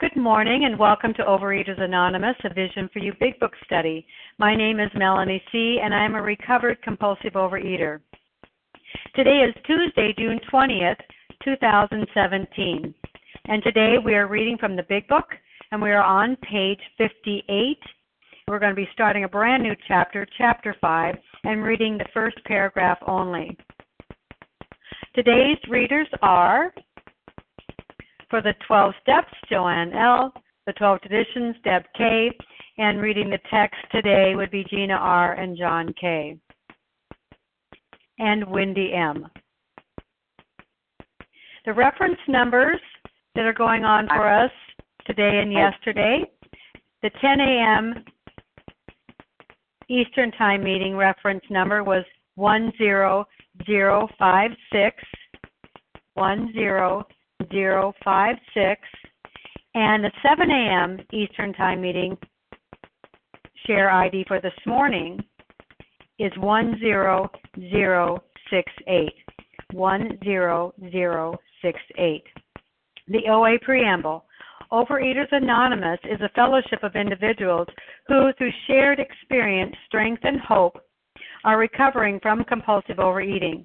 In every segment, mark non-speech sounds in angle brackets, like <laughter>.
Good morning and welcome to Overeaters Anonymous, a Vision for You Big Book study. My name is Melanie C., and I am a recovered compulsive overeater. Today is Tuesday, June 20th, 2017, and today we are reading from the Big Book, and we are on page 58. We're going to be starting a brand new chapter, Chapter 5, and reading the first paragraph only. Today's readers are for the 12 steps, Joanne L., the 12 traditions, Deb K., and reading the text today would be Gina R. and John K. and Wendy M. The reference numbers that are going on for us today and yesterday, the 10 a.m. Eastern Time meeting reference number was 10056 10056 056 and the 7 a.m. Eastern Time meeting share ID for this morning is 10068. 10068. The OA Preamble. Overeaters Anonymous is a fellowship of individuals who, through shared experience, strength, and hope, are recovering from compulsive overeating.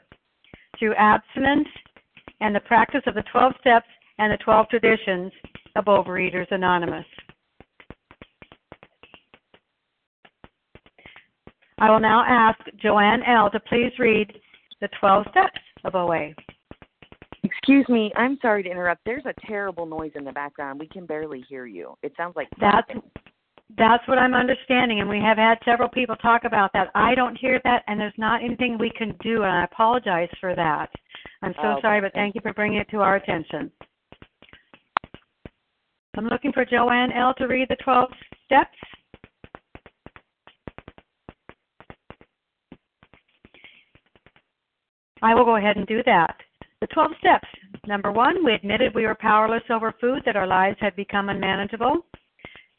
through abstinence and the practice of the 12 steps and the 12 traditions of Overeaters Anonymous. I will now ask Joanne L. to please read the 12 steps of OA. Excuse me, I'm sorry to interrupt. There's a terrible noise in the background. We can barely hear you. It sounds like that's that's what I'm understanding, and we have had several people talk about that. I don't hear that, and there's not anything we can do, and I apologize for that. I'm so oh, okay. sorry, but thank you for bringing it to our attention. I'm looking for Joanne L. to read the 12 steps. I will go ahead and do that. The 12 steps. Number one, we admitted we were powerless over food, that our lives had become unmanageable.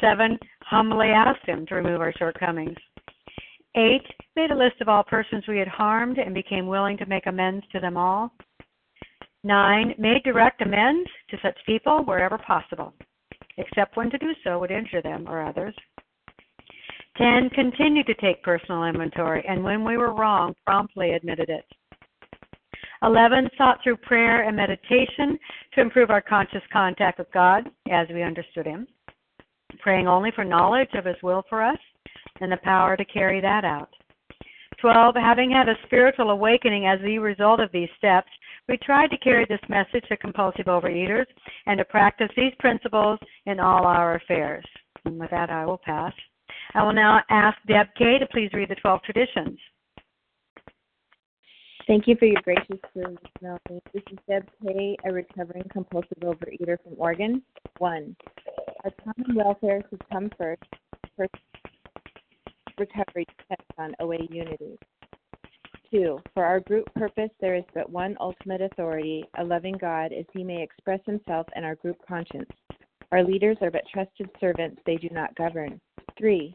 Seven, humbly asked him to remove our shortcomings. Eight, made a list of all persons we had harmed and became willing to make amends to them all. Nine, made direct amends to such people wherever possible, except when to do so would injure them or others. Ten, continued to take personal inventory, and when we were wrong, promptly admitted it. 11. Sought through prayer and meditation to improve our conscious contact with God as we understood Him praying only for knowledge of His will for us and the power to carry that out. 12. Having had a spiritual awakening as the result of these steps, we tried to carry this message to compulsive overeaters and to practice these principles in all our affairs. And with that, I will pass. I will now ask Deb K. to please read the 12 traditions. Thank you for your gracious service, Melanie. This is Deb K., a recovering compulsive overeater from Oregon. One, our common welfare should come first. First, recovery depends on OA unity. Two, for our group purpose, there is but one ultimate authority, a loving God, as he may express himself in our group conscience. Our leaders are but trusted servants, they do not govern. Three,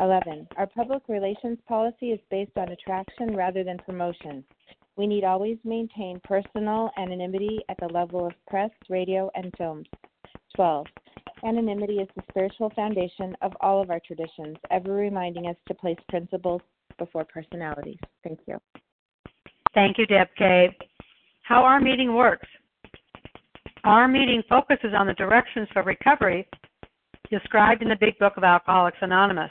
11. Our public relations policy is based on attraction rather than promotion. We need always maintain personal anonymity at the level of press, radio, and films. 12. Anonymity is the spiritual foundation of all of our traditions, ever reminding us to place principles before personalities. Thank you. Thank you, Deb K. How our meeting works. Our meeting focuses on the directions for recovery described in the Big Book of Alcoholics Anonymous.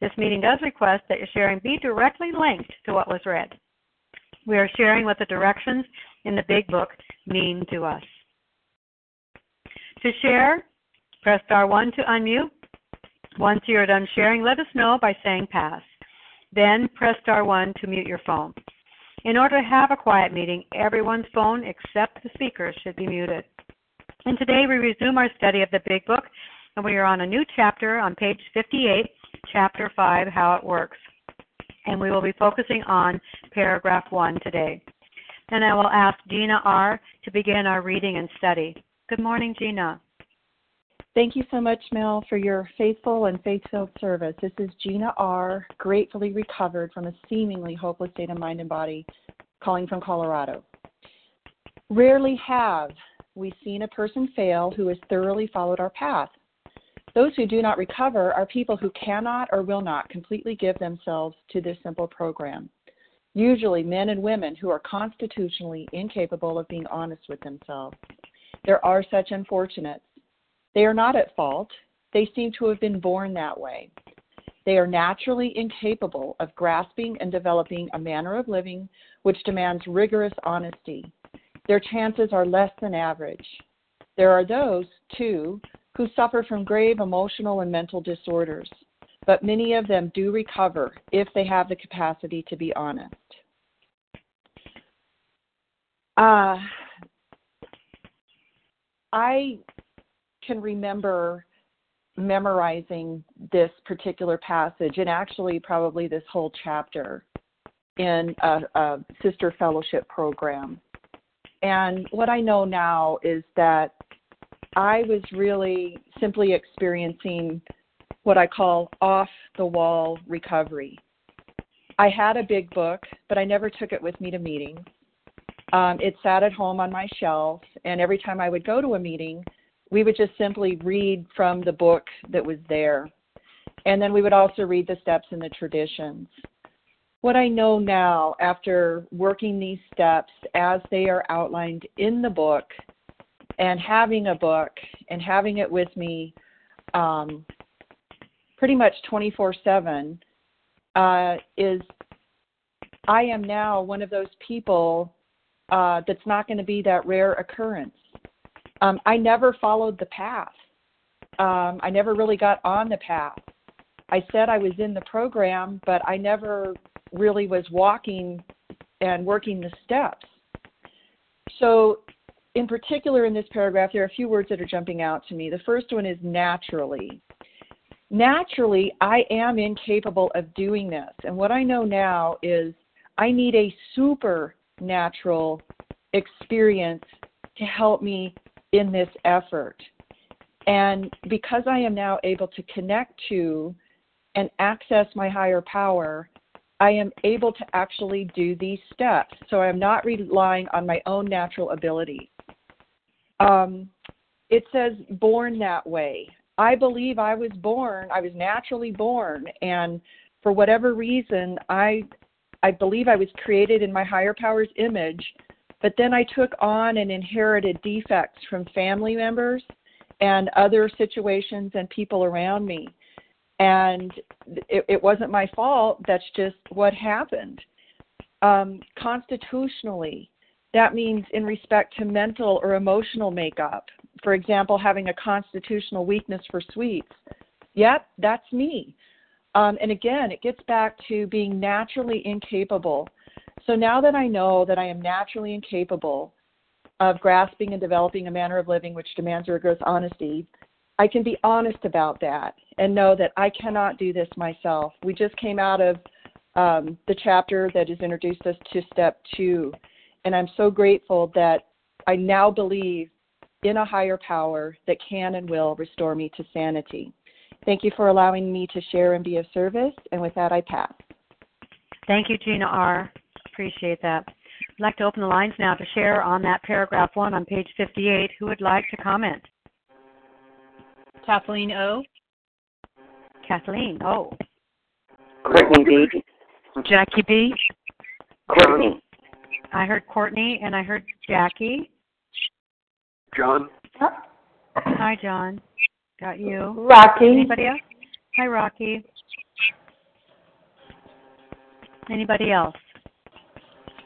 This meeting does request that your sharing be directly linked to what was read. We are sharing what the directions in the Big Book mean to us. To share, Press star 1 to unmute. Once you are done sharing, let us know by saying pass. Then press star 1 to mute your phone. In order to have a quiet meeting, everyone's phone except the speaker should be muted. And today we resume our study of the Big Book, and we are on a new chapter on page 58, chapter 5, How It Works. And we will be focusing on paragraph 1 today. And I will ask Gina R. to begin our reading and study. Good morning, Gina. Thank you so much, Mel, for your faithful and faith-filled service. This is Gina R., gratefully recovered from a seemingly hopeless state of mind and body, calling from Colorado. Rarely have we seen a person fail who has thoroughly followed our path. Those who do not recover are people who cannot or will not completely give themselves to this simple program. Usually, men and women who are constitutionally incapable of being honest with themselves. There are such unfortunates they are not at fault. They seem to have been born that way. They are naturally incapable of grasping and developing a manner of living which demands rigorous honesty. Their chances are less than average. There are those, too, who suffer from grave emotional and mental disorders, but many of them do recover if they have the capacity to be honest. Uh, I can remember memorizing this particular passage and actually probably this whole chapter in a, a, sister fellowship program. And what I know now is that I was really simply experiencing what I call off the wall recovery. I had a big book, but I never took it with me to meetings. Um, it sat at home on my shelf, and every time I would go to a meeting, we would just simply read from the book that was there. And then we would also read the steps and the traditions. What I know now, after working these steps as they are outlined in the book, and having a book and having it with me um, pretty much 24 7, uh, is I am now one of those people uh, that's not going to be that rare occurrence. Um, I never followed the path. Um, I never really got on the path. I said I was in the program, but I never really was walking and working the steps. So, in particular, in this paragraph, there are a few words that are jumping out to me. The first one is naturally. naturally I am incapable of doing this. And what I know now is I need a supernatural experience to help me in this effort. And because I am now able to connect to and access my higher power, I am able to actually do these steps. So I'm not relying on my own natural ability. Um, it says born that way. I believe I was born, I was naturally born, and for whatever reason, I I believe I was created in my higher power's image, but then I took on and inherited defects from family members and other situations and people around me. And it, it wasn't my fault. That's just what happened. Um, constitutionally, that means in respect to mental or emotional makeup. For example, having a constitutional weakness for sweets. Yep, that's me. Um, and again, it gets back to being naturally incapable. So now that I know that I am naturally incapable of grasping and developing a manner of living which demands rigorous honesty, I can be honest about that and know that I cannot do this myself. We just came out of um, the chapter that has introduced us to step two, and I'm so grateful that I now believe in a higher power that can and will restore me to sanity. Thank you for allowing me to share and be of service, and with that, I pass. Thank you, Gina R. Appreciate that. I'd like to open the lines now to share on that paragraph one on page 58. Who would like to comment? Kathleen O. Kathleen O. Courtney B. Jackie B. Courtney. I heard Courtney and I heard Jackie. John. Hi, John. Got you. Rocky. Anybody else? Hi, Rocky. Anybody else?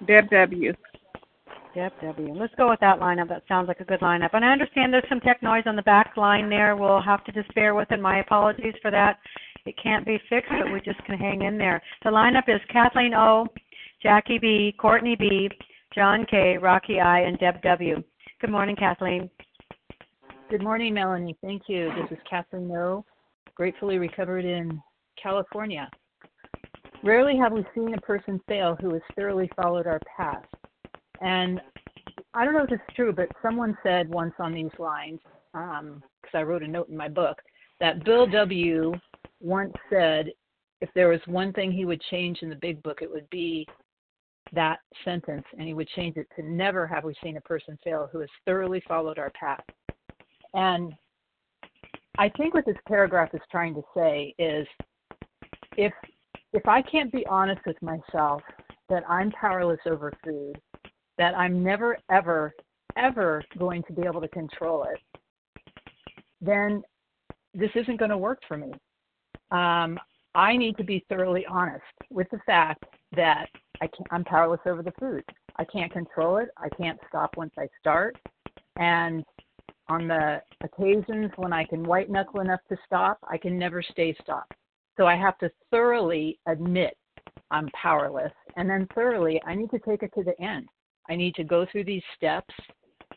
Deb W. Deb W. Let's go with that lineup. That sounds like a good lineup. And I understand there's some tech noise on the back line there. We'll have to just bear with it. My apologies for that. It can't be fixed, but we just can hang in there. The lineup is Kathleen O, Jackie B, Courtney B, John K, Rocky I, and Deb W. Good morning, Kathleen. Good morning, Melanie. Thank you. This is Kathleen No, gratefully recovered in California. Rarely have we seen a person fail who has thoroughly followed our path. And I don't know if it's true, but someone said once on these lines, because um, I wrote a note in my book, that Bill W. once said if there was one thing he would change in the big book, it would be that sentence, and he would change it to never have we seen a person fail who has thoroughly followed our path. And I think what this paragraph is trying to say is if if I can't be honest with myself that I'm powerless over food, that I'm never ever ever going to be able to control it, then this isn't going to work for me. Um, I need to be thoroughly honest with the fact that I can't, I'm powerless over the food. I can't control it. I can't stop once I start. And on the occasions when I can white knuckle enough to stop, I can never stay stopped. So I have to thoroughly admit I'm powerless. And then thoroughly, I need to take it to the end. I need to go through these steps.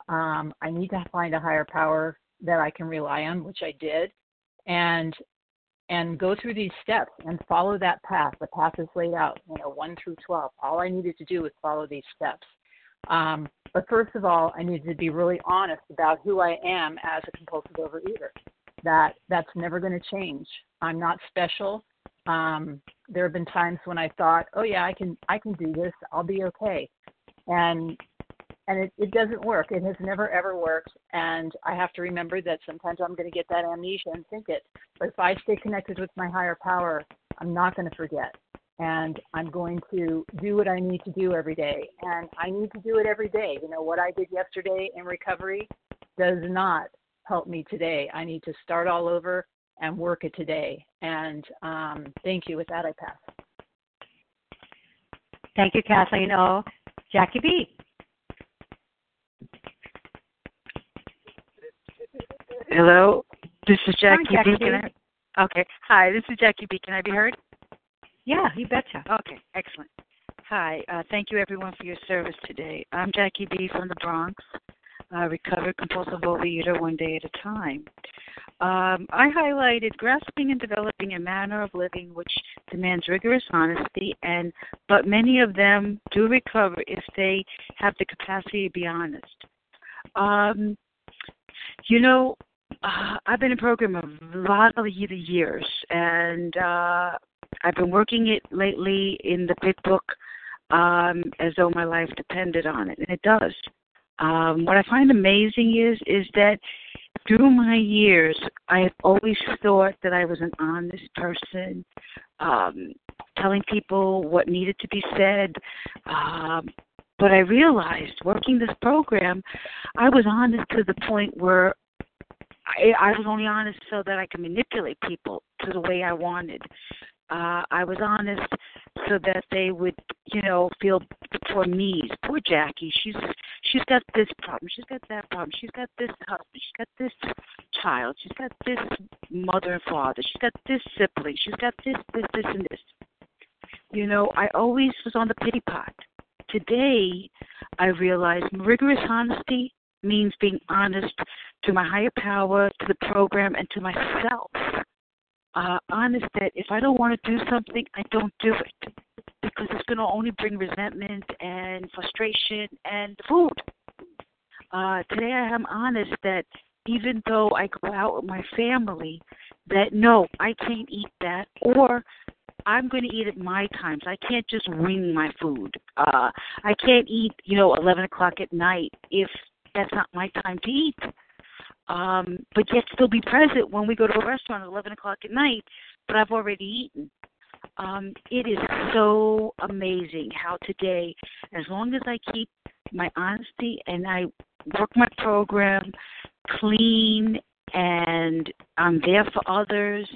Um, I need to find a higher power that I can rely on, which I did, and and go through these steps and follow that path. The path is laid out, you know, one through twelve. All I needed to do was follow these steps. Um, but first of all, I needed to be really honest about who I am as a compulsive overeater. That that's never going to change. I'm not special. Um, there have been times when I thought, oh yeah, I can I can do this. I'll be okay, and and it, it doesn't work. It has never ever worked. And I have to remember that sometimes I'm going to get that amnesia and think it. But if I stay connected with my higher power, I'm not going to forget and I'm going to do what I need to do every day. And I need to do it every day. You know, what I did yesterday in recovery does not help me today. I need to start all over and work it today. And um, thank you. With that, I pass. Thank you, Kathleen O. Jackie B. Hello, this is Jackie, Hi, Jackie B. Okay. Hi, this is Jackie B. Can I be heard? Yeah, you betcha. Okay, excellent. Hi, uh, thank you everyone for your service today. I'm Jackie B from the Bronx. a recovered compulsive overeater one day at a time. Um, I highlighted grasping and developing a manner of living which demands rigorous honesty, and but many of them do recover if they have the capacity to be honest. Um, you know, uh, I've been in program a lot of the years, and uh, I've been working it lately in the big book um, as though my life depended on it, and it does. Um, what I find amazing is is that through my years, I have always thought that I was an honest person, um, telling people what needed to be said. Um, but I realized working this program, I was honest to the point where I, I was only honest so that I could manipulate people to the way I wanted. Uh, I was honest so that they would, you know, feel for me, poor Jackie. She's she's got this problem, she's got that problem, she's got this husband, she's got this child, she's got this mother and father, she's got this sibling, she's got this, this, this, and this. You know, I always was on the pity pot. Today, I realize rigorous honesty means being honest to my higher power, to the program, and to myself. Uh, honest that if I don't want to do something, I don't do it because it's going to only bring resentment and frustration and food. Uh, today, I am honest that even though I go out with my family, that no, I can't eat that, or I'm going to eat at my times. I can't just wing my food. Uh, I can't eat, you know, 11 o'clock at night if that's not my time to eat. Um, but yet still be present when we go to a restaurant at 11 o'clock at night, but I've already eaten. Um, it is so amazing how today, as long as I keep my honesty and I work my program clean and I'm there for others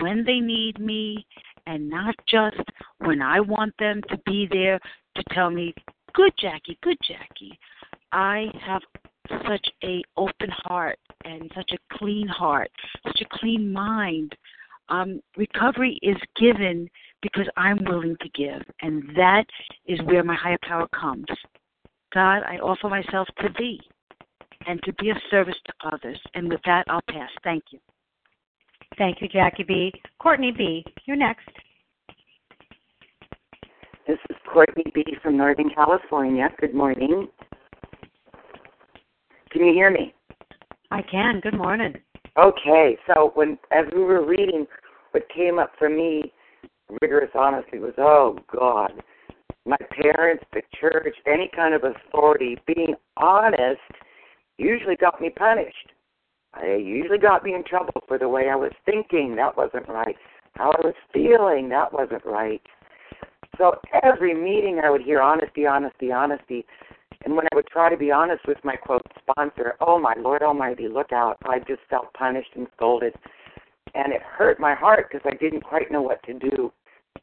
when they need me and not just when I want them to be there to tell me, good Jackie, good Jackie. I have such a open heart and such a clean heart, such a clean mind. Um, recovery is given because I'm willing to give, and that is where my higher power comes. God, I offer myself to Thee and to be of service to others. And with that, I'll pass. Thank you. Thank you, Jackie B. Courtney B., you're next. This is Courtney B. from Northern California. Good morning. Can you hear me? I can. Good morning. Okay, so when as we were reading, what came up for me, rigorous honesty, was oh God, my parents, the church, any kind of authority, being honest, usually got me punished. It usually got me in trouble for the way I was thinking. That wasn't right. How I was feeling. That wasn't right. So every meeting I would hear honesty, honesty, honesty. And when I would try to be honest with my quote sponsor, oh my Lord Almighty, look out! I just felt punished and scolded, and it hurt my heart because I didn't quite know what to do.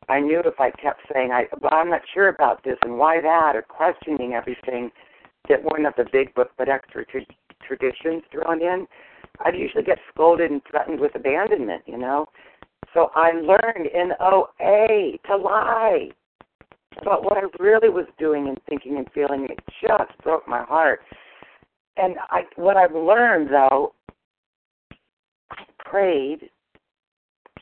I knew if I kept saying, "I, well, I'm not sure about this and why that," or questioning everything that weren't of the big book but extra tra- traditions thrown in, I'd usually get scolded and threatened with abandonment. You know, so I learned in OA to lie about what I really was doing and thinking and feeling. It just broke my heart. And I, what I've learned though, I prayed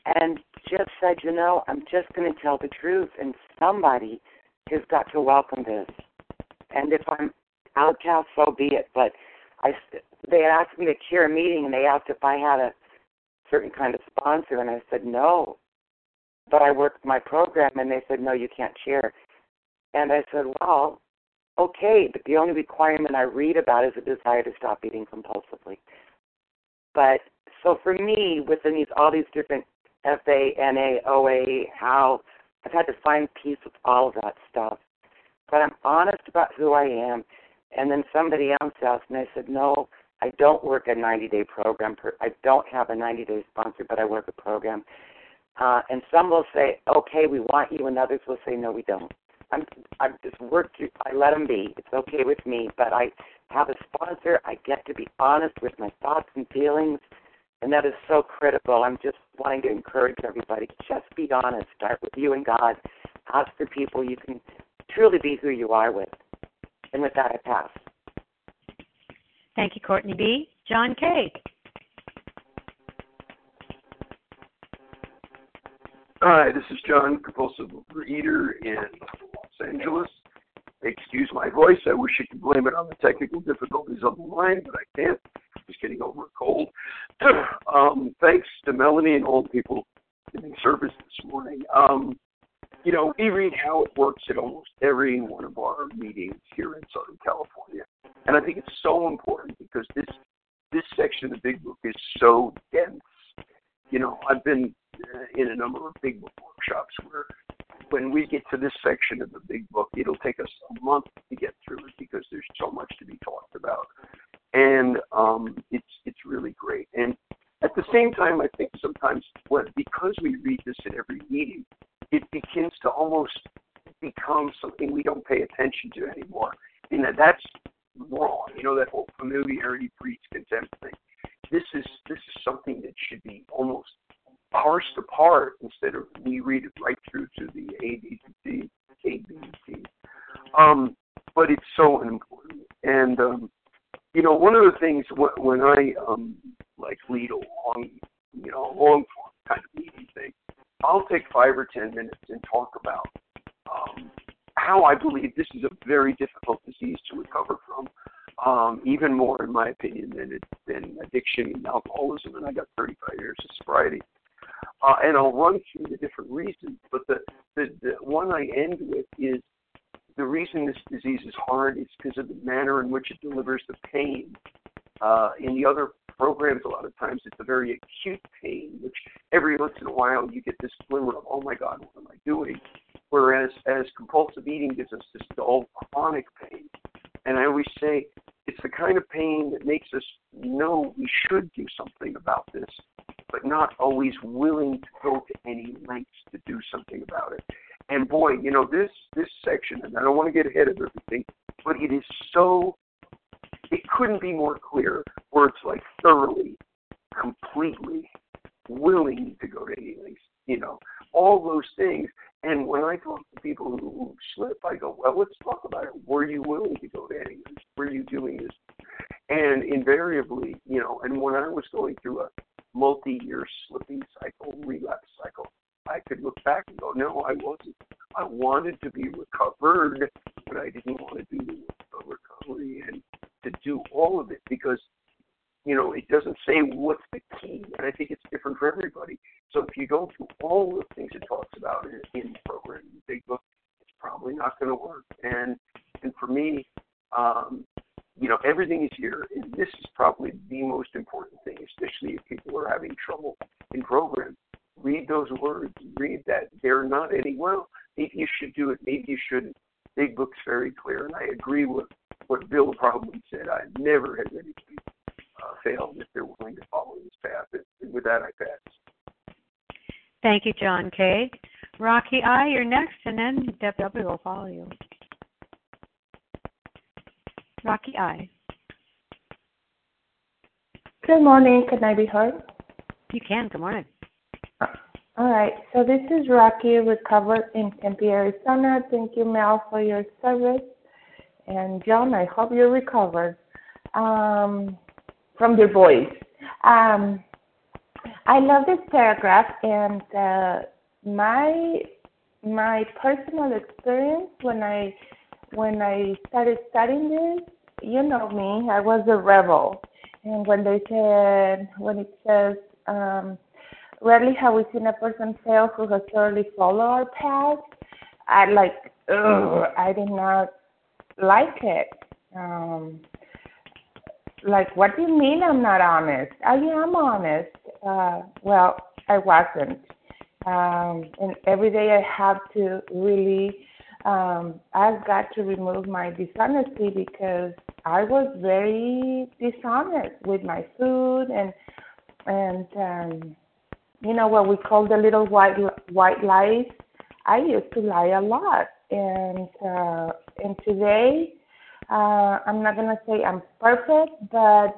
and just said, you know, I'm just going to tell the truth, and somebody has got to welcome this. And if I'm outcast, so be it. But I, they asked me to chair a meeting, and they asked if I had a certain kind of sponsor, and I said no. But I worked my program, and they said no, you can't chair. And I said, well, okay, but the only requirement I read about is a desire to stop eating compulsively. But so for me, within these all these different FA, NA, OA, how I've had to find peace with all of that stuff. But I'm honest about who I am. And then somebody else asked me, I said, no, I don't work a 90 day program. Per, I don't have a 90 day sponsor, but I work a program. Uh, and some will say, okay, we want you, and others will say, no, we don't. I'm I'm just work. I let them be. It's okay with me. But I have a sponsor. I get to be honest with my thoughts and feelings, and that is so critical. I'm just wanting to encourage everybody. Just be honest. Start with you and God. Ask for people you can truly be who you are with. And with that, I pass. Thank you, Courtney B. John K. Hi, this is John, compulsive overeater in Los Angeles. Excuse my voice. I wish I could blame it on the technical difficulties on the line, but I can't. I'm just getting over a cold. <clears throat> um, thanks to Melanie and all the people giving service this morning. Um, you know, we read how it works at almost every one of our meetings here in Southern California, and I think it's so important because this this section of the Big Book is so dense. You know, I've been uh, in a number of Big Book workshops where when we get to this section of the Big Book, it'll take us a month to get through it because there's so much to be talked about, and um, it's it's really great. And at the same time, I think sometimes what because we read this at every meeting, it begins to almost become something we don't pay attention to anymore. And that that's wrong. You know, that whole familiarity breeds contempt thing. This is this is something that should be almost parsed apart instead of we read it right through to the A, B, C, A, B, C. Um, but it's so important. And um, you know, one of the things when I um, like lead a long, you know, long form kind of meeting thing, I'll take five or ten minutes and talk about um, how I believe this is a very difficult disease to recover from, um, even more, in my opinion, than it, than addiction and alcoholism. And I got 35 years of sobriety. Uh, and I'll run through the different reasons, but the, the, the one I end with is the reason this disease is hard is because of the manner in which it delivers the pain. Uh, in the other programs, a lot of times it's a very acute pain, which every once in a while you get this glimmer of, oh my God, what am I doing? Whereas as compulsive eating gives us this dull chronic pain. And I always say it's the kind of pain that makes us know we should do something about this, but not always willing to go to any lengths to do something about it. And boy, you know, this this section, and I don't want to get ahead of everything, but it is so it couldn't be more clear it's like thoroughly, completely willing to go to any lengths, you know, all those things. And when I talk to people who, slip, I go, well, let's talk about it. Were you willing to go to any lengths? Were you doing this? And invariably, you know, and when I was going through a multi-year slipping cycle, relapse cycle, I could look back and go, no, I wasn't. I wanted to be recovered, but I didn't want to do the recovery and to do all of it because, you know, it doesn't say what's the key, and I think it's different for everybody. So if you go through all the things it talks about in, in the program, in the big book, it's probably not going to work. And and for me, um, you know, everything is here, and this is probably the most important thing, especially if people are having trouble in programs read those words, read that. They're not any, well, maybe you should do it, maybe you shouldn't. Big book's very clear, and I agree with what Bill probably said. I never had anybody fail if they're willing to follow this path. And with that, I pass. Thank you, John K. Rocky I, you're next, and then Deb W will follow you. Rocky I. Good morning. Can I be heard? You can. Good morning. All right. So this is Rocky, recovered in Tempe, Arizona. Thank you, Mel, for your service. And John, I hope you're recovered um, from your voice. Um, I love this paragraph, and uh, my my personal experience when I when I started studying this, you know me, I was a rebel. And when they said when it says um, rarely have we seen a person fail who has thoroughly followed our path. I like, ugh, I did not like it. Um, like, what do you mean I'm not honest? I am honest. Uh, well, I wasn't. Um, and every day I have to really um, I've got to remove my dishonesty because I was very dishonest with my food and and um, you know what we call the little white white lies. I used to lie a lot, and uh, and today uh, I'm not gonna say I'm perfect, but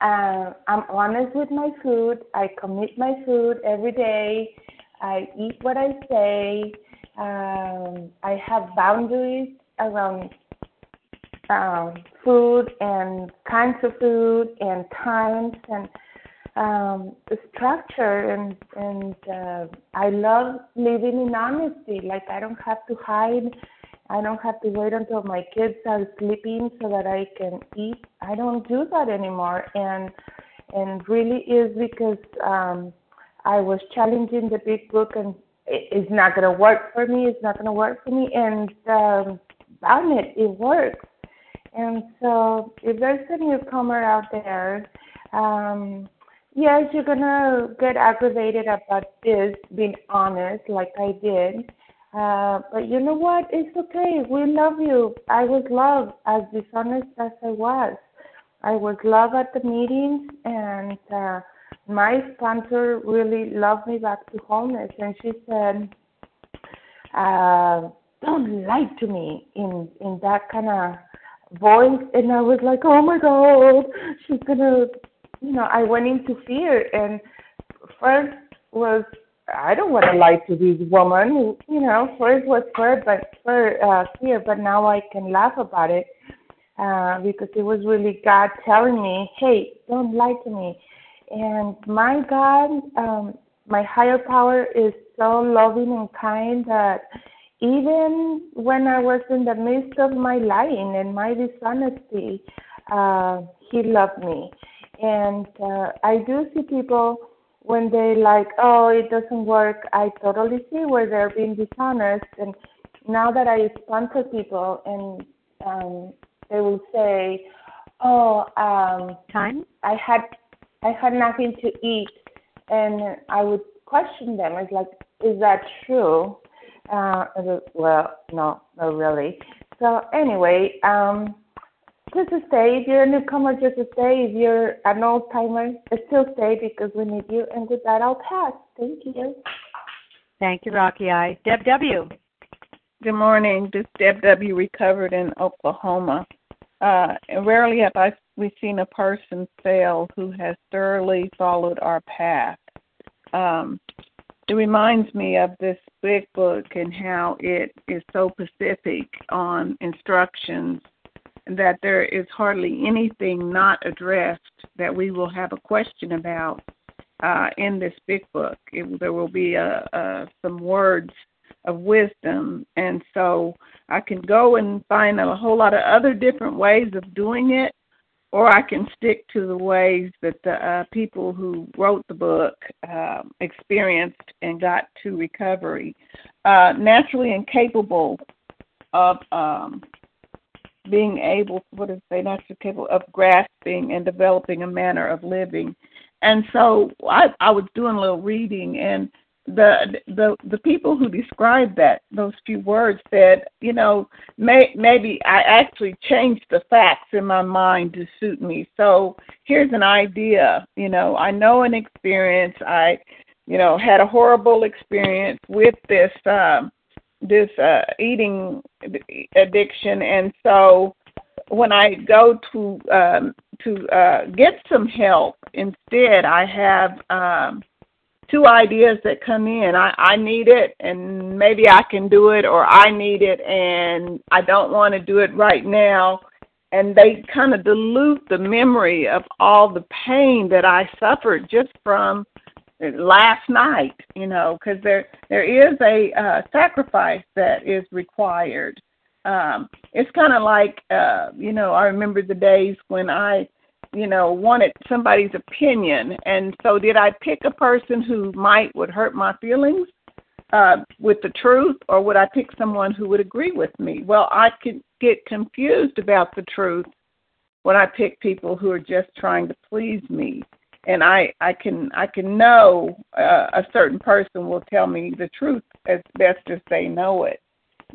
uh, I'm honest with my food. I commit my food every day. I eat what I say. Um, I have boundaries around um, food and kinds of food and times and um, structure and and uh, I love living in honesty. Like I don't have to hide. I don't have to wait until my kids are sleeping so that I can eat. I don't do that anymore, and and really is because um, I was challenging the big book and it, it's not to work for me. It's not to work for me, and um, darn it, it works. And so, if there's a newcomer out there, um, yes, you're gonna get aggravated about this, being honest, like I did. Uh, but you know what? It's okay. We love you. I was loved as dishonest as I was. I was loved at the meetings, and uh, my sponsor really loved me back to wholeness. And she said, uh, "Don't lie to me in in that kind of voice." And I was like, "Oh my God, she's gonna," you know. I went into fear, and first was I don't want to lie to this woman. You know, first was fear, but for uh, fear, but now I can laugh about it uh, because it was really God telling me, "Hey, don't lie to me." And my God, um, my higher power is so loving and kind that even when I was in the midst of my lying and my dishonesty, uh, He loved me. And uh, I do see people when they like, oh, it doesn't work. I totally see where they're being dishonest. And now that I sponsor people, and um, they will say, oh, um, time. I had I had nothing to eat, and I would question them. It's like, is that true? Uh, well, no, not really. So anyway, um, just stay. If you're a newcomer, just to stay. If you're an old timer, still stay because we need you. And with that, I'll pass. Thank you. Thank you, Rocky I. Deb W. Good morning. This Deb W. recovered in Oklahoma. Uh, rarely have I we've seen a person fail who has thoroughly followed our path. Um, it reminds me of this big book and how it is so specific on instructions that there is hardly anything not addressed that we will have a question about uh, in this big book. It, there will be a, a, some words of wisdom, and so I can go and find a whole lot of other different ways of doing it, or I can stick to the ways that the uh, people who wrote the book uh, experienced and got to recovery. Uh, naturally incapable of um, being able, what is they naturally capable of grasping and developing a manner of living. And so I, I was doing a little reading, and the the the people who described that those few words said, you know, may, maybe I actually changed the facts in my mind to suit me. So here's an idea, you know, I know an experience. I, you know, had a horrible experience with this um, this uh, eating addiction, and so when I go to um, to uh, get some help, instead I have um, two ideas that come in. I, I need it and maybe I can do it or I need it and I don't want to do it right now. And they kind of dilute the memory of all the pain that I suffered just from last night, you know, because there there is a uh, sacrifice that is required. Um, it's kind of like, uh, you know, I remember the days when I you know, wanted somebody's opinion. And so did I pick a person who might would hurt my feelings uh, with the truth, or would I pick someone who would agree with me? Well, I could get confused about the truth when I pick people who are just trying to please me. And I, I can I can know uh, a certain person will tell me the truth as best as they know it,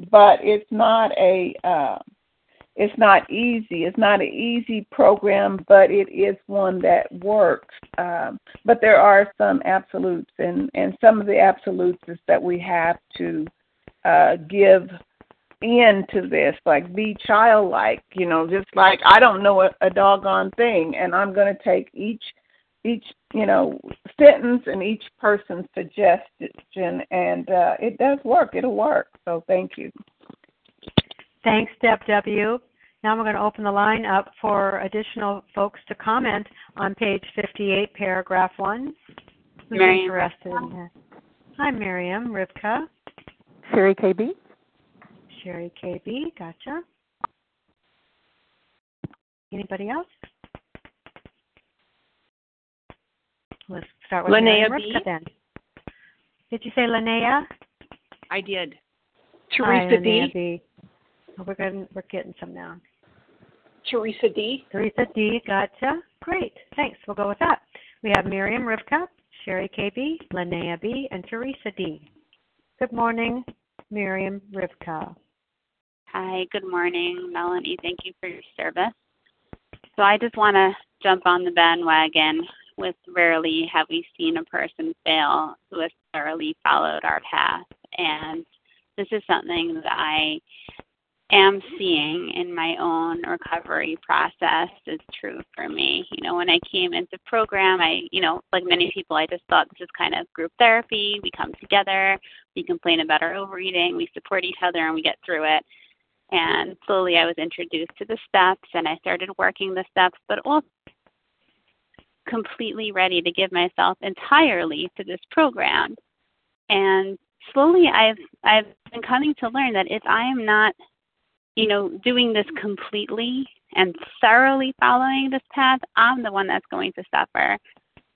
but it's not a uh, it's not easy. It's not an easy program, but it is one that works. Um, but there are some absolutes, and, and some of the absolutes is that we have to uh, give in to this, like be childlike, you know, just like I don't know a, a doggone thing, and I'm going to take each each you know sentence and each person's suggestion, and uh, it does work. It'll work. So thank you. Thanks, Deb W. Now we're going to open the line up for additional folks to comment on page 58, paragraph 1. Who's Miriam. interested in that? Hi, Miriam. Rivka. Sherry KB. Sherry KB. Gotcha. Anybody else? Let's start with Linnea Miriam B. Rivka then. Did you say Linnea? I did. Hi, Teresa Linnea D. B. Oh, we're getting we're getting some now. Teresa D. Teresa D. Gotcha. Great. Thanks. We'll go with that. We have Miriam Rivka, Sherry KB, Linnea B, and Teresa D. Good morning, Miriam Rivka. Hi, good morning, Melanie. Thank you for your service. So I just want to jump on the bandwagon with rarely have we seen a person fail who has thoroughly followed our path. And this is something that I am seeing in my own recovery process is true for me. You know, when I came into program, I, you know, like many people, I just thought this is kind of group therapy. We come together, we complain about our overeating, we support each other, and we get through it. And slowly I was introduced to the steps and I started working the steps, but also completely ready to give myself entirely to this program. And slowly I've I've been coming to learn that if I am not, you know, doing this completely and thoroughly following this path, I'm the one that's going to suffer.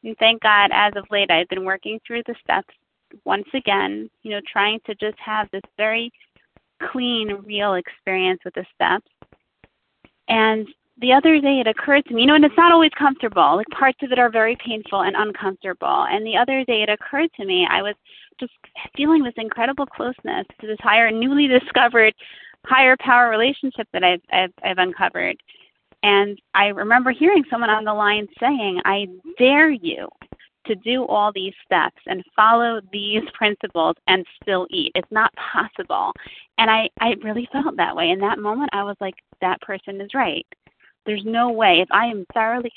And thank God as of late I've been working through the steps once again, you know, trying to just have this very clean, real experience with the steps. And the other day it occurred to me, you know, and it's not always comfortable. Like parts of it are very painful and uncomfortable. And the other day it occurred to me, I was just feeling this incredible closeness to this higher, newly discovered higher power relationship that I've, I've, I've uncovered. And I remember hearing someone on the line saying, I dare you to do all these steps and follow these <laughs> principles and still eat. It's not possible. And I, I really felt that way. In that moment, I was like, that person is right. There's no way. If I am thoroughly,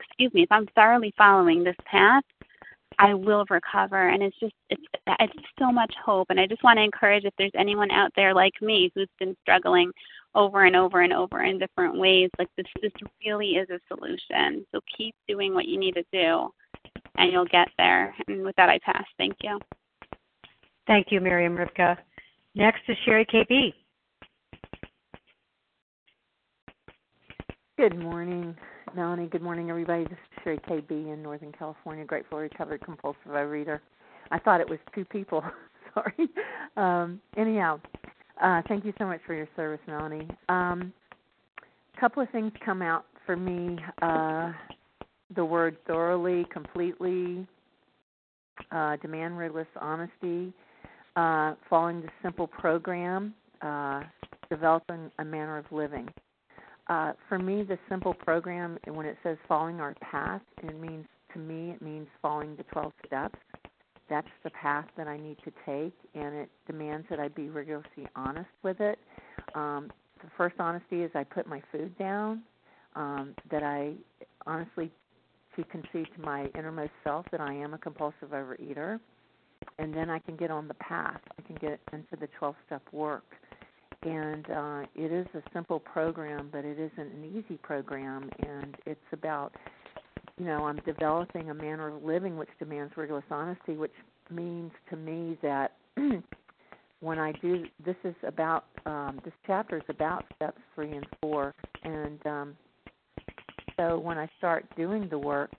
excuse me, if I'm thoroughly following this path, I will recover. And it's just, it's, it's so much hope. And I just want to encourage if there's anyone out there like me who's been struggling over and over and over in different ways, like this, this really is a solution. So keep doing what you need to do and you'll get there. And with that, I pass. Thank you. Thank you, Miriam Rivka. Next is Sherry KB. Good morning, Melanie. Good morning, everybody. This is Sherry KB in Northern California, grateful recovered compulsive overeater. I thought it was two people. <laughs> Sorry. Um, anyhow, uh, thank you so much for your service, Melanie. Um, a couple of things come out for me. Uh, the word thoroughly, completely, uh, demand rigorous honesty, uh, following the simple program, uh, developing a manner of living. Uh, for me, the simple program, when it says following our path, it means to me it means following the 12 steps. That's the path that I need to take, and it demands that I be rigorously honest with it. Um, the first honesty is I put my food down, um, that I honestly to concede to my innermost self that I am a compulsive overeater, and then I can get on the path. I can get into the 12 step work. And uh, it is a simple program, but it isn't an easy program, and it's about you know, I'm developing a manner of living which demands rigorous honesty, which means to me that <clears throat> when I do, this is about, um, this chapter is about steps three and four. And um, so when I start doing the work,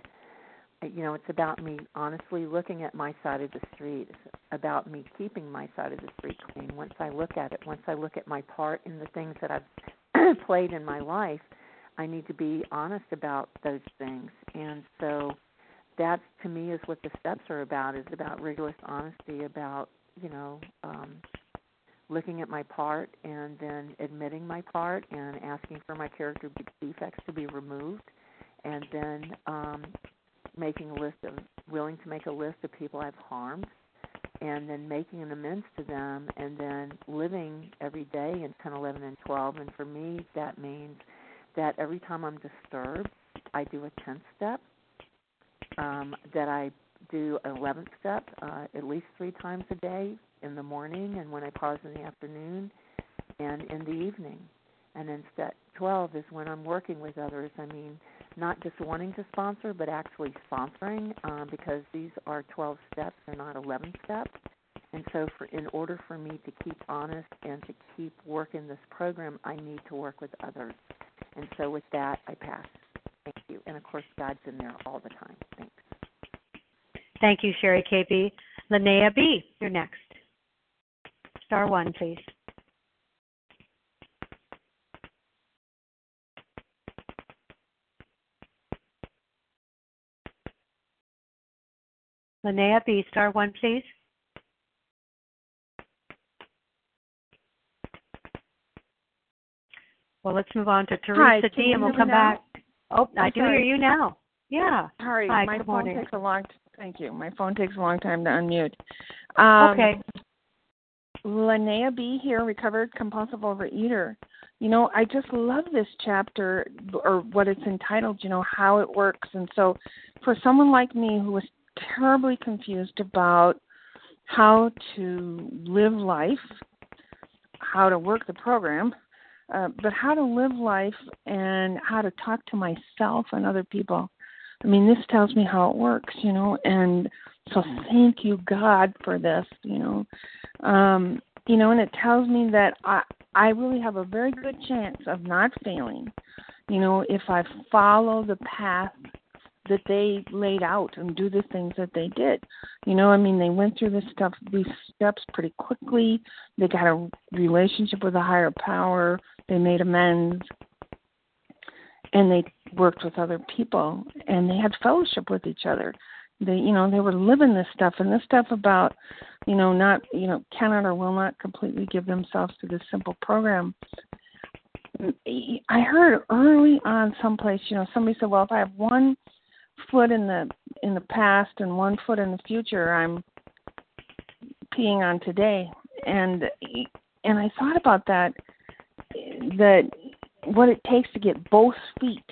you know, it's about me honestly looking at my side of the street. It's about me keeping my side of the street clean. Once I look at it, once I look at my part in the things that I've <clears throat> played in my life, I need to be honest about those things. And so that to me is what the steps are about is about rigorous honesty about, you know, um looking at my part and then admitting my part and asking for my character defects to be removed and then um making a list of willing to make a list of people I've harmed and then making an amends to them and then living every day in 10, 11, and 12. And for me, that means that every time I'm disturbed, I do a 10th step, um, that I do an 11th step uh, at least three times a day in the morning and when I pause in the afternoon and in the evening. And then step 12 is when I'm working with others. I mean, not just wanting to sponsor, but actually sponsoring um, because these are 12 steps, they're not 11 steps. And so, for in order for me to keep honest and to keep working this program, I need to work with others. And so, with that, I pass. Thank you. And of course, God's in there all the time. Thanks. Thank you, Sherry KB. Linnea B., you're next. Star one, please. Linnea B., star one, please. Well, let's move on to Teresa Hi, D, and we'll come now? back. Oh, I I'm do sorry. hear you now. Yeah. Sorry, Hi, my good phone morning. takes a long. Thank you. My phone takes a long time to unmute. Um, okay. Linnea B here, recovered compulsive overeater. You know, I just love this chapter or what it's entitled, you know, how it works. And so for someone like me who was terribly confused about how to live life, how to work the program, uh, but how to live life and how to talk to myself and other people. I mean, this tells me how it works, you know, and so thank you, God, for this, you know. Um, you know, and it tells me that I I really have a very good chance of not failing, you know, if I follow the path that they laid out and do the things that they did. You know, I mean, they went through this stuff, these steps pretty quickly. They got a relationship with a higher power. They made amends, and they worked with other people, and they had fellowship with each other. They, you know, they were living this stuff, and this stuff about, you know, not, you know, cannot or will not completely give themselves to this simple program. I heard early on someplace, you know, somebody said, "Well, if I have one foot in the in the past and one foot in the future, I'm peeing on today." And and I thought about that that what it takes to get both feet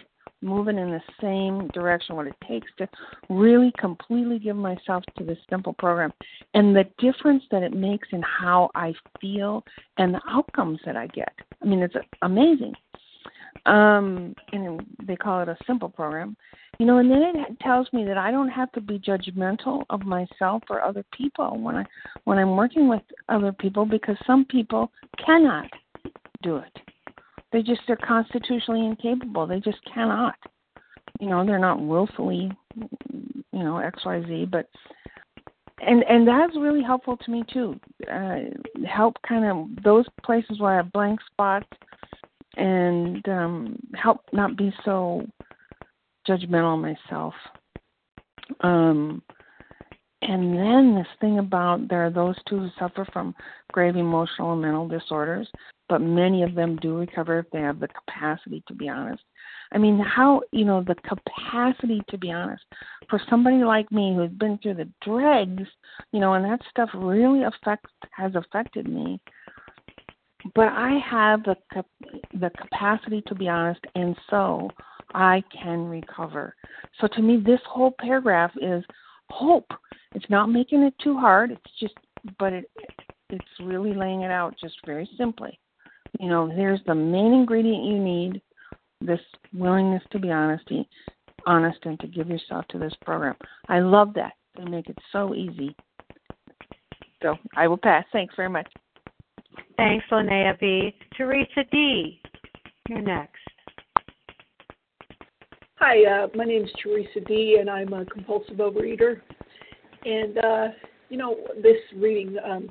moving in the same direction, what it takes to really completely give myself to this simple program, and the difference that it makes in how I feel and the outcomes that I get. I mean, it's amazing. Um, and they call it a simple program, you know. And then it tells me that I don't have to be judgmental of myself or other people when I when I'm working with other people because some people cannot do it. They just they're constitutionally incapable. They just cannot. You know they're not willfully you know xyz but and and that's really helpful to me too. Uh help kind of those places where i have blank spots and um help not be so judgmental myself um and then this thing about there are those two who suffer from grave emotional and mental disorders but many of them do recover if they have the capacity to be honest. I mean, how, you know, the capacity to be honest for somebody like me who's been through the dregs, you know, and that stuff really affects has affected me. But I have the the capacity to be honest, and so I can recover. So to me, this whole paragraph is hope. It's not making it too hard. It's just, but it it's really laying it out just very simply you know, here's the main ingredient you need this willingness to be honesty, honest and to give yourself to this program. I love that. They make it so easy. So I will pass. Thanks very much. Thanks, Linnea B. Teresa D. You're next. Hi, uh, my name is Teresa D, and I'm a compulsive overeater. And uh, you know, this reading um,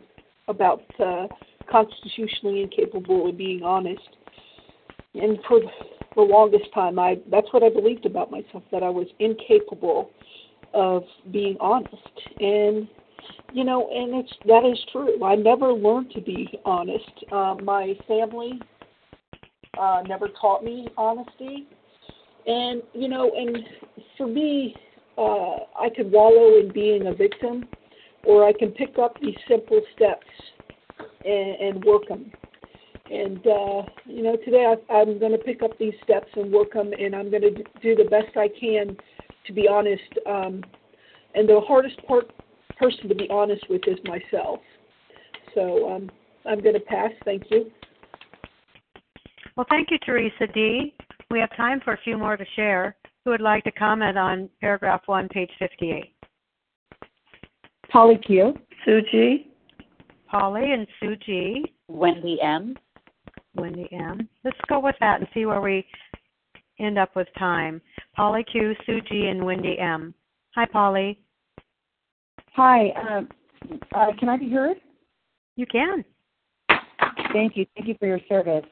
about uh, constitutionally incapable of being honest. And for the longest time, I that's what I believed about myself that I was incapable of being honest. And you know, and it's that is true. I never learned to be honest. Uh, my family uh, never taught me honesty, and you know, and for me, uh, I could wallow in being a victim, or I can pick up these simple steps and, and work them. And uh, you know, today I, I'm going to pick up these steps and work them, and I'm going to do the best I can to be honest. Um, and the hardest part person to be honest with is myself. So um, I'm going to pass. Thank you. Well, Well, thank you, Teresa D. We have time for a few more to share. Who would like to comment on paragraph one, page 58? Polly Q. Suji. Polly and Suji. Wendy M. Wendy M. Let's go with that and see where we end up with time. Polly Q, Suji, and Wendy M. Hi, Polly. Hi. Uh, uh, can I be heard? You can. Thank you. Thank you for your service.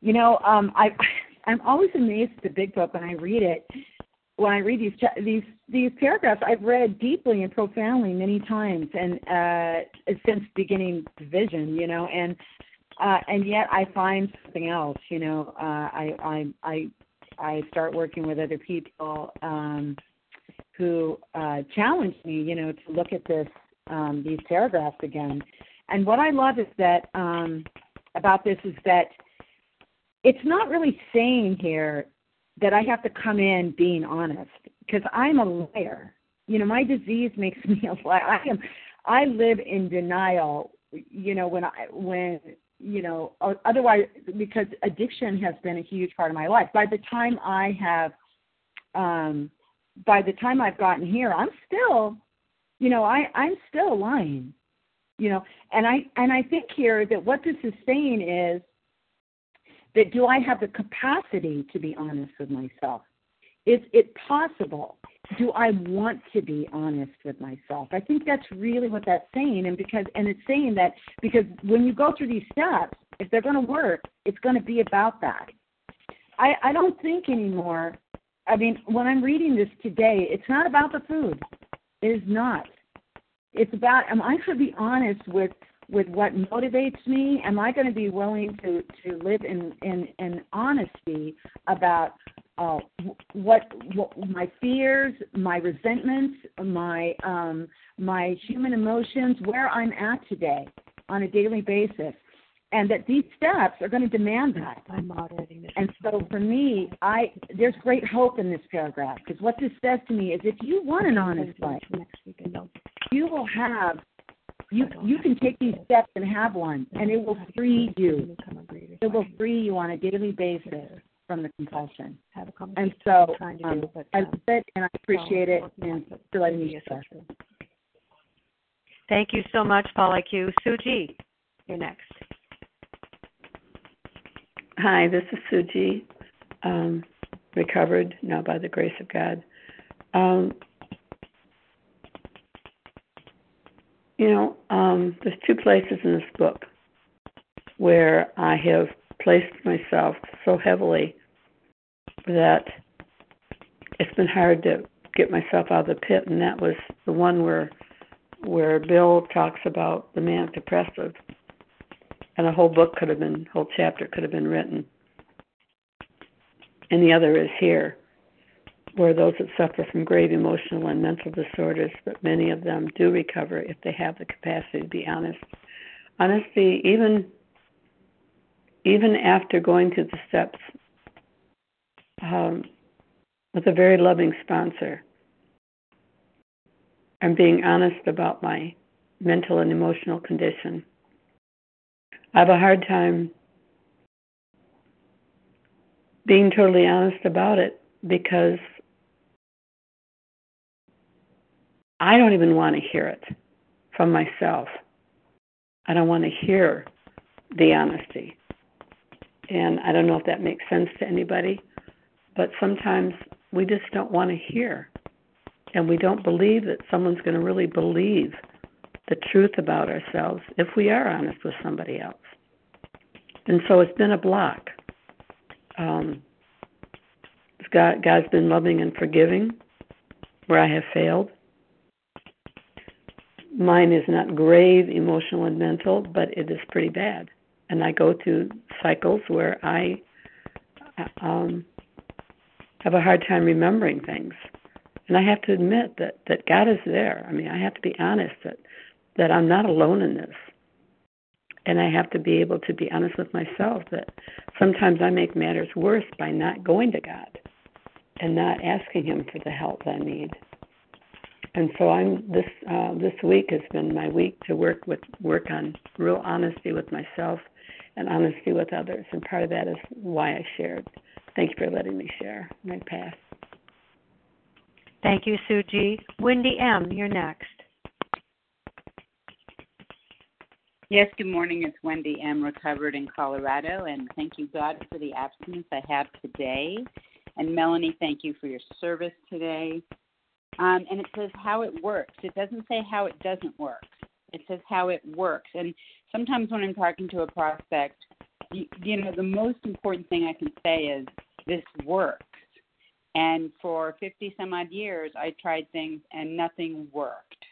You know, um, I <laughs> I'm always amazed at the Big Book when I read it. When I read these these these paragraphs, I've read deeply and profoundly many times, and uh, since beginning vision, you know, and uh, and yet I find something else. You know, uh, I I I I start working with other people um, who uh, challenge me, you know, to look at this um, these paragraphs again. And what I love is that um, about this is that it's not really saying here that I have to come in being honest because I'm a liar. You know, my disease makes <laughs> me a liar. I am. I live in denial. You know, when I when you know otherwise because addiction has been a huge part of my life. By the time I have, um, by the time I've gotten here, I'm still, you know, I I'm still lying. You know, and I and I think here that what this is saying is that do I have the capacity to be honest with myself? Is it possible? Do I want to be honest with myself? I think that's really what that's saying, and because and it's saying that because when you go through these steps, if they're going to work, it's going to be about that. I I don't think anymore. I mean, when I'm reading this today, it's not about the food. It is not. It's about am I going to be honest with with what motivates me? Am I going to be willing to to live in in, in honesty about uh, what, what my fears, my resentments, my um, my human emotions, where I'm at today on a daily basis, and that these steps are going to demand that. I'm moderating this. And so for me, I there's great hope in this paragraph because what this says to me is if you want an honest life, you will have you you can take these steps and have one, and it will free you. It will free you on a daily basis from the compulsion. And so um, I love it, and I appreciate it, and for letting me share. Thank you so much, Paula Q. Sue G, you're next. Hi, this is Suji, Um, recovered now by the grace of God. Um, You know, um, there's two places in this book where I have placed myself so heavily that it's been hard to get myself out of the pit, and that was the one where where Bill talks about the manic depressive, and a whole book could have been, whole chapter could have been written. And the other is here, where those that suffer from grave emotional and mental disorders, but many of them do recover if they have the capacity to be honest. Honesty, even even after going through the steps um, with a very loving sponsor, and being honest about my mental and emotional condition. I have a hard time being totally honest about it because I don't even want to hear it from myself. I don't want to hear the honesty. And I don't know if that makes sense to anybody, but sometimes we just don't want to hear. And we don't believe that someone's going to really believe the truth about ourselves if we are honest with somebody else. And so it's been a block. Um, God, God's been loving and forgiving where I have failed mine is not grave emotional and mental, but it is pretty bad. And I go through cycles where I um, have a hard time remembering things. And I have to admit that, that God is there. I mean, I have to be honest that, that I'm not alone in this. And I have to be able to be honest with myself that sometimes I make matters worse by not going to God and not asking Him for the help I need and so I'm this uh, this week has been my week to work with work on real honesty with myself and honesty with others. And part of that is why I shared. Thank you for letting me share. My pass. Thank you, Suji. Wendy M., you're next. Yes, good morning. It's Wendy M. Recovered in Colorado, and thank you, God, for the abstinence I have today. And Melanie, thank you for your service today. Um, and it says how it works. It doesn't say how it doesn't work. It says how it works. And sometimes when I'm talking to a prospect, you, you know, the most important thing I can say is this works. And for 50 some odd years, I tried things and nothing worked.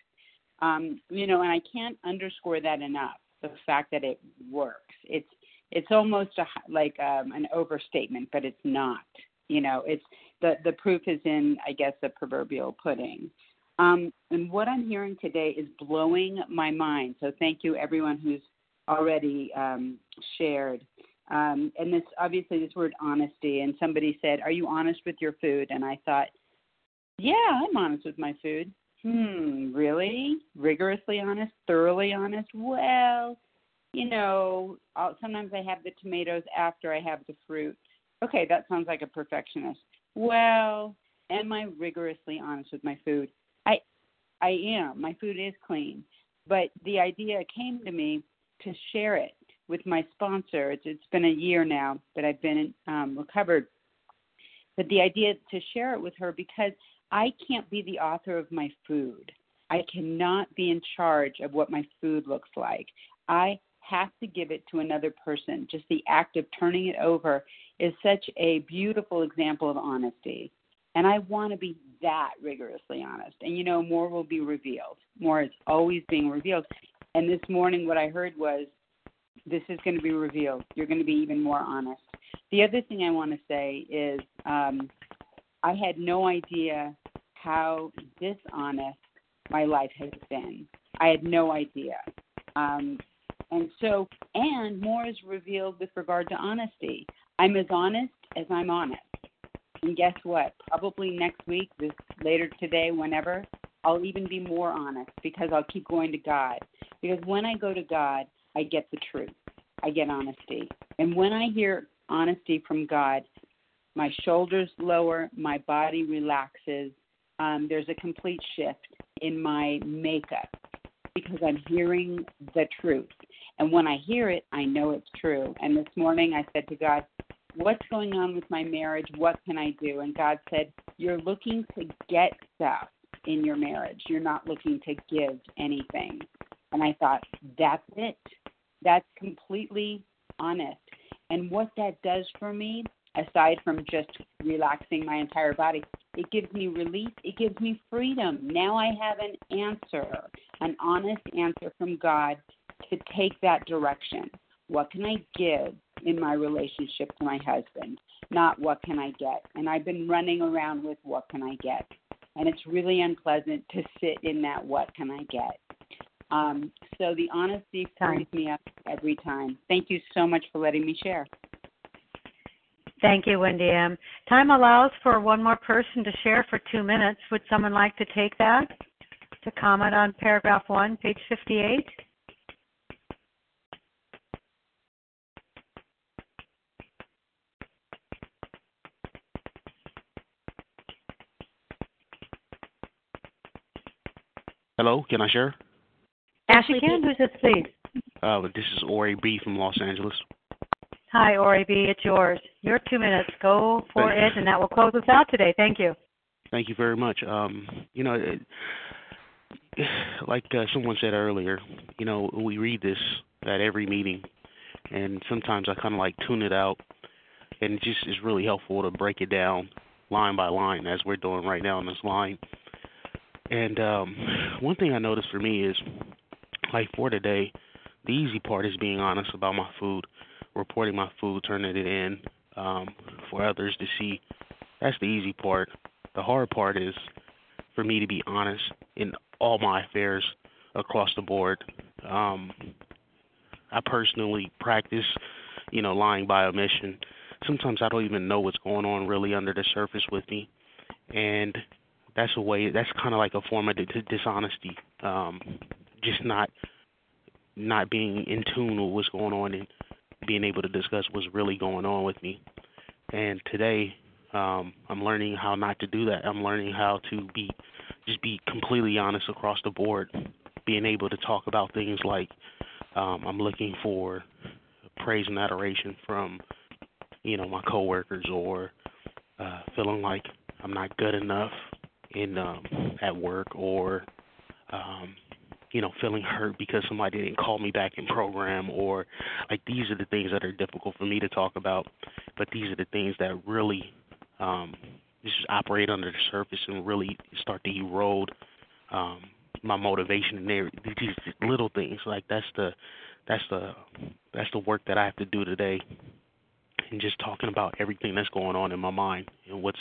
Um, you know, and I can't underscore that enough. The fact that it works. It's it's almost a, like um, an overstatement, but it's not. You know, it's the the proof is in, I guess, the proverbial pudding. Um, and what I'm hearing today is blowing my mind. So thank you, everyone who's already um, shared. Um, and this obviously this word honesty. And somebody said, "Are you honest with your food?" And I thought, "Yeah, I'm honest with my food." Hmm, really? Rigorously honest? Thoroughly honest? Well, you know, I'll, sometimes I have the tomatoes after I have the fruit. Okay, that sounds like a perfectionist. Well, am I rigorously honest with my food? I I am. My food is clean. But the idea came to me to share it with my sponsor. It's, it's been a year now that I've been um, recovered. But the idea to share it with her because I can't be the author of my food. I cannot be in charge of what my food looks like. I have to give it to another person. Just the act of turning it over is such a beautiful example of honesty. And I want to be that rigorously honest. And you know, more will be revealed. More is always being revealed. And this morning, what I heard was, this is going to be revealed. You're going to be even more honest. The other thing I want to say is, um, I had no idea how dishonest my life has been. I had no idea. Um, and so, and more is revealed with regard to honesty. I'm as honest as I'm honest. And guess what? Probably next week, this later today, whenever, I'll even be more honest because I'll keep going to God. Because when I go to God, I get the truth. I get honesty. And when I hear honesty from God, my shoulders lower, my body relaxes. Um, there's a complete shift in my makeup because I'm hearing the truth. And when I hear it, I know it's true. And this morning I said to God, What's going on with my marriage? What can I do? And God said, You're looking to get stuff in your marriage. You're not looking to give anything. And I thought, That's it. That's completely honest. And what that does for me, aside from just relaxing my entire body, it gives me relief. It gives me freedom. Now I have an answer, an honest answer from God to take that direction. What can I give in my relationship to my husband? Not what can I get. And I've been running around with what can I get. And it's really unpleasant to sit in that what can I get. Um, so the honesty frees me up every time. Thank you so much for letting me share. Thank you, Wendy M. Time allows for one more person to share for two minutes. Would someone like to take that to comment on paragraph one, page 58? Hello, can I share? Ashley can. Who's this, please? Uh, this is Ori B from Los Angeles. Hi, Ori B. It's yours. Your two minutes. Go for Thank it, and that will close us out today. Thank you. Thank you very much. Um, you know, it, like uh, someone said earlier, you know, we read this at every meeting, and sometimes I kind of like tune it out, and it just is really helpful to break it down line by line as we're doing right now in this line. And um, one thing I noticed for me is, like for today, the easy part is being honest about my food, reporting my food, turning it in um, for others to see. That's the easy part. The hard part is for me to be honest in all my affairs across the board. Um, I personally practice, you know, lying by omission. Sometimes I don't even know what's going on really under the surface with me, and that's a way. That's kind of like a form of dis- dishonesty. Um, just not not being in tune with what's going on and being able to discuss what's really going on with me. And today, um, I'm learning how not to do that. I'm learning how to be just be completely honest across the board, being able to talk about things like um, I'm looking for praise and adoration from you know my coworkers or uh, feeling like I'm not good enough in um, at work or um, you know feeling hurt because somebody didn't call me back in program or like these are the things that are difficult for me to talk about but these are the things that really um just operate under the surface and really start to erode um my motivation and there these little things. Like that's the that's the that's the work that I have to do today and just talking about everything that's going on in my mind and what's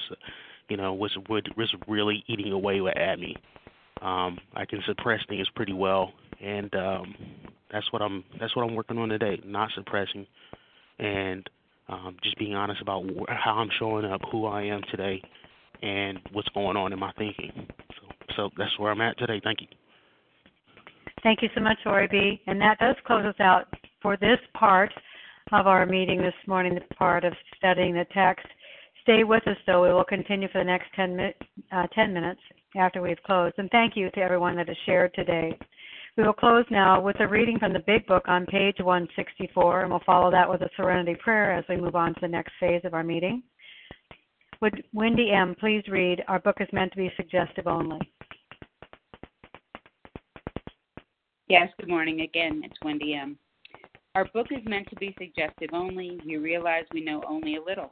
you know what's what's really eating away at me um I can suppress things pretty well and um that's what I'm that's what I'm working on today not suppressing and um just being honest about how I'm showing up who I am today and what's going on in my thinking so so that's where I'm at today thank you Thank you so much, Ori B. And that does close us out for this part of our meeting this morning, the part of studying the text. Stay with us, though. We will continue for the next 10, mi- uh, 10 minutes after we've closed. And thank you to everyone that has shared today. We will close now with a reading from the Big Book on page 164, and we'll follow that with a serenity prayer as we move on to the next phase of our meeting. Would Wendy M. please read Our book is meant to be suggestive only? Yes, good morning again. It's Wendy M. Our book is meant to be suggestive only. You realize we know only a little.